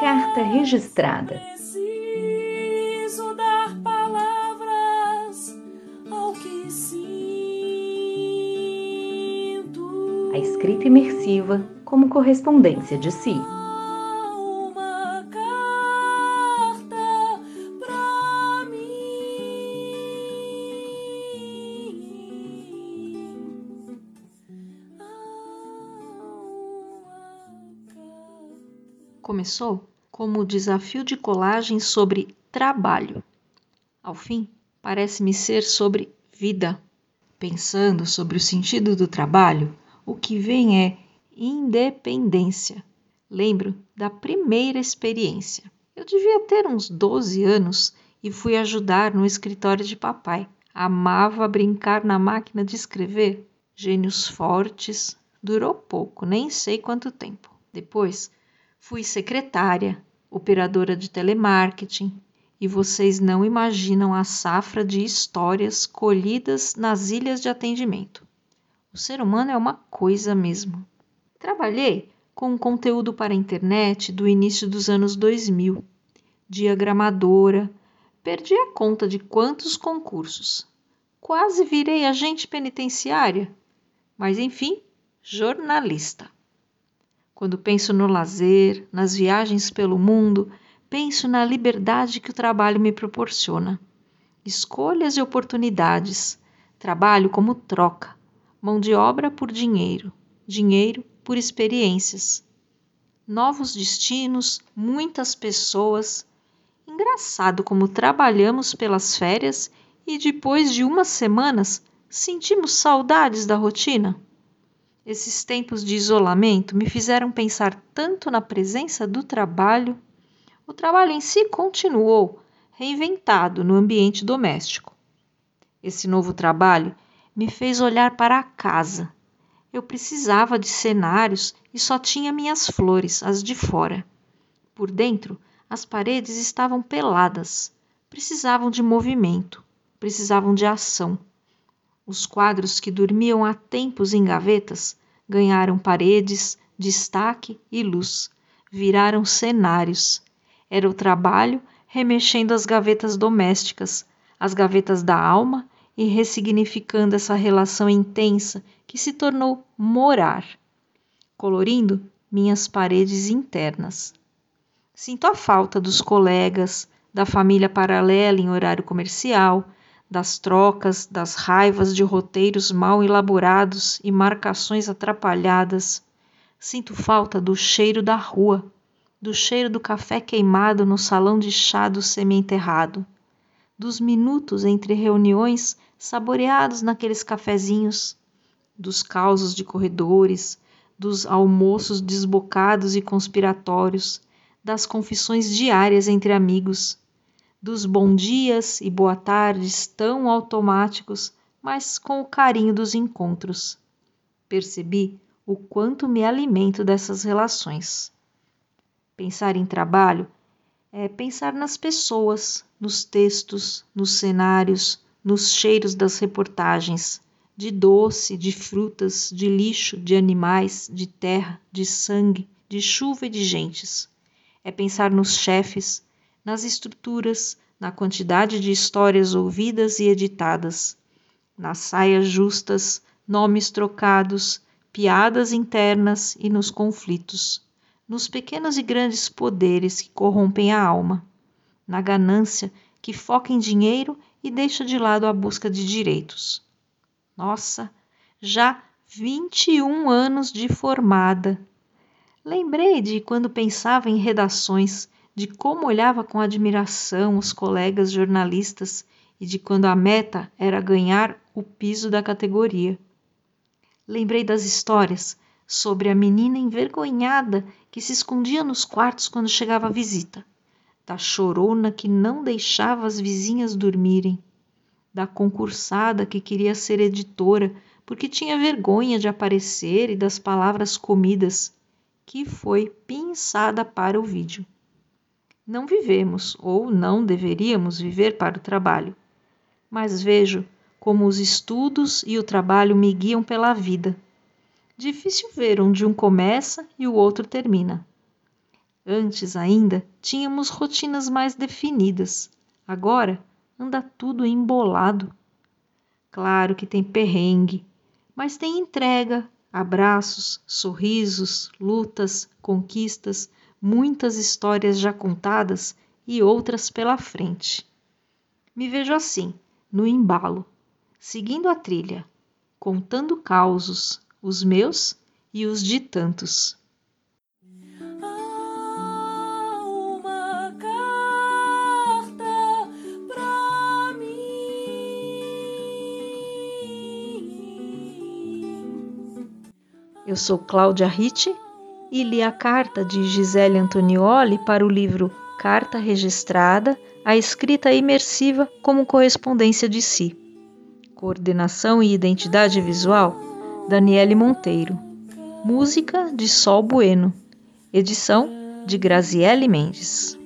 Carta registrada. Preciso dar palavras ao que sinto. A escrita imersiva como correspondência de si. Começou como desafio de colagem sobre trabalho. Ao fim, parece-me ser sobre vida. Pensando sobre o sentido do trabalho, o que vem é independência. Lembro da primeira experiência. Eu devia ter uns 12 anos e fui ajudar no escritório de papai. Amava brincar na máquina de escrever. Gênios fortes. Durou pouco, nem sei quanto tempo. Depois, fui secretária, operadora de telemarketing, e vocês não imaginam a safra de histórias colhidas nas ilhas de atendimento. O ser humano é uma coisa mesmo. Trabalhei com conteúdo para a internet do início dos anos 2000, diagramadora, perdi a conta de quantos concursos. Quase virei agente penitenciária, mas enfim, jornalista. Quando penso no lazer, nas viagens pelo mundo, penso na liberdade que o trabalho me proporciona. Escolhas e oportunidades. Trabalho como troca. Mão de obra por dinheiro. Dinheiro por experiências. Novos destinos, muitas pessoas. Engraçado como trabalhamos pelas férias e depois de umas semanas sentimos saudades da rotina. Esses tempos de isolamento me fizeram pensar tanto na presença do trabalho. O trabalho em si continuou, reinventado no ambiente doméstico. Esse novo trabalho me fez olhar para a casa. Eu precisava de cenários e só tinha minhas flores, as de fora. Por dentro, as paredes estavam peladas, precisavam de movimento, precisavam de ação. Os quadros que dormiam há tempos em gavetas ganharam paredes, destaque e luz, viraram cenários. Era o trabalho remexendo as gavetas domésticas, as gavetas da alma e ressignificando essa relação intensa que se tornou morar, colorindo minhas paredes internas. Sinto a falta dos colegas, da família paralela em horário comercial, das trocas, das raivas de roteiros mal elaborados e marcações atrapalhadas. Sinto falta do cheiro da rua, do cheiro do café queimado no salão de chá do semi-enterrado, dos minutos entre reuniões saboreados naqueles cafezinhos, dos causos de corredores, dos almoços desbocados e conspiratórios, das confissões diárias entre amigos dos bom dias e boa tardes tão automáticos, mas com o carinho dos encontros. Percebi o quanto me alimento dessas relações. Pensar em trabalho é pensar nas pessoas, nos textos, nos cenários, nos cheiros das reportagens, de doce, de frutas, de lixo, de animais, de terra, de sangue, de chuva e de gentes. É pensar nos chefes, nas estruturas, na quantidade de histórias ouvidas e editadas, nas saias justas, nomes trocados, piadas internas e nos conflitos, nos pequenos e grandes poderes que corrompem a alma, na ganância que foca em dinheiro e deixa de lado a busca de direitos. Nossa, já 21 anos de formada. Lembrei de quando pensava em redações de como olhava com admiração os colegas jornalistas e de quando a meta era ganhar o piso da categoria. Lembrei das histórias sobre a menina envergonhada que se escondia nos quartos quando chegava a visita, da chorona que não deixava as vizinhas dormirem, da concursada que queria ser editora porque tinha vergonha de aparecer e das palavras comidas, que foi pinçada para o vídeo. Não vivemos ou não deveríamos viver para o trabalho, mas vejo como os estudos e o trabalho me guiam pela vida. Difícil ver onde um começa e o outro termina. Antes ainda tínhamos rotinas mais definidas. Agora anda tudo embolado. Claro que tem perrengue, mas tem entrega, abraços, sorrisos, lutas, conquistas, muitas histórias já contadas e outras pela frente. Me vejo assim, no embalo, seguindo a trilha, contando causos, os meus e os de tantos. Eu sou Cláudia Ritt e li a carta de Gisele Antonioli para o livro Carta Registrada, a escrita imersiva como correspondência de si. Coordenação e identidade visual, Daniele Monteiro. Música de Sol Bueno. Edição de Graziele Mendes.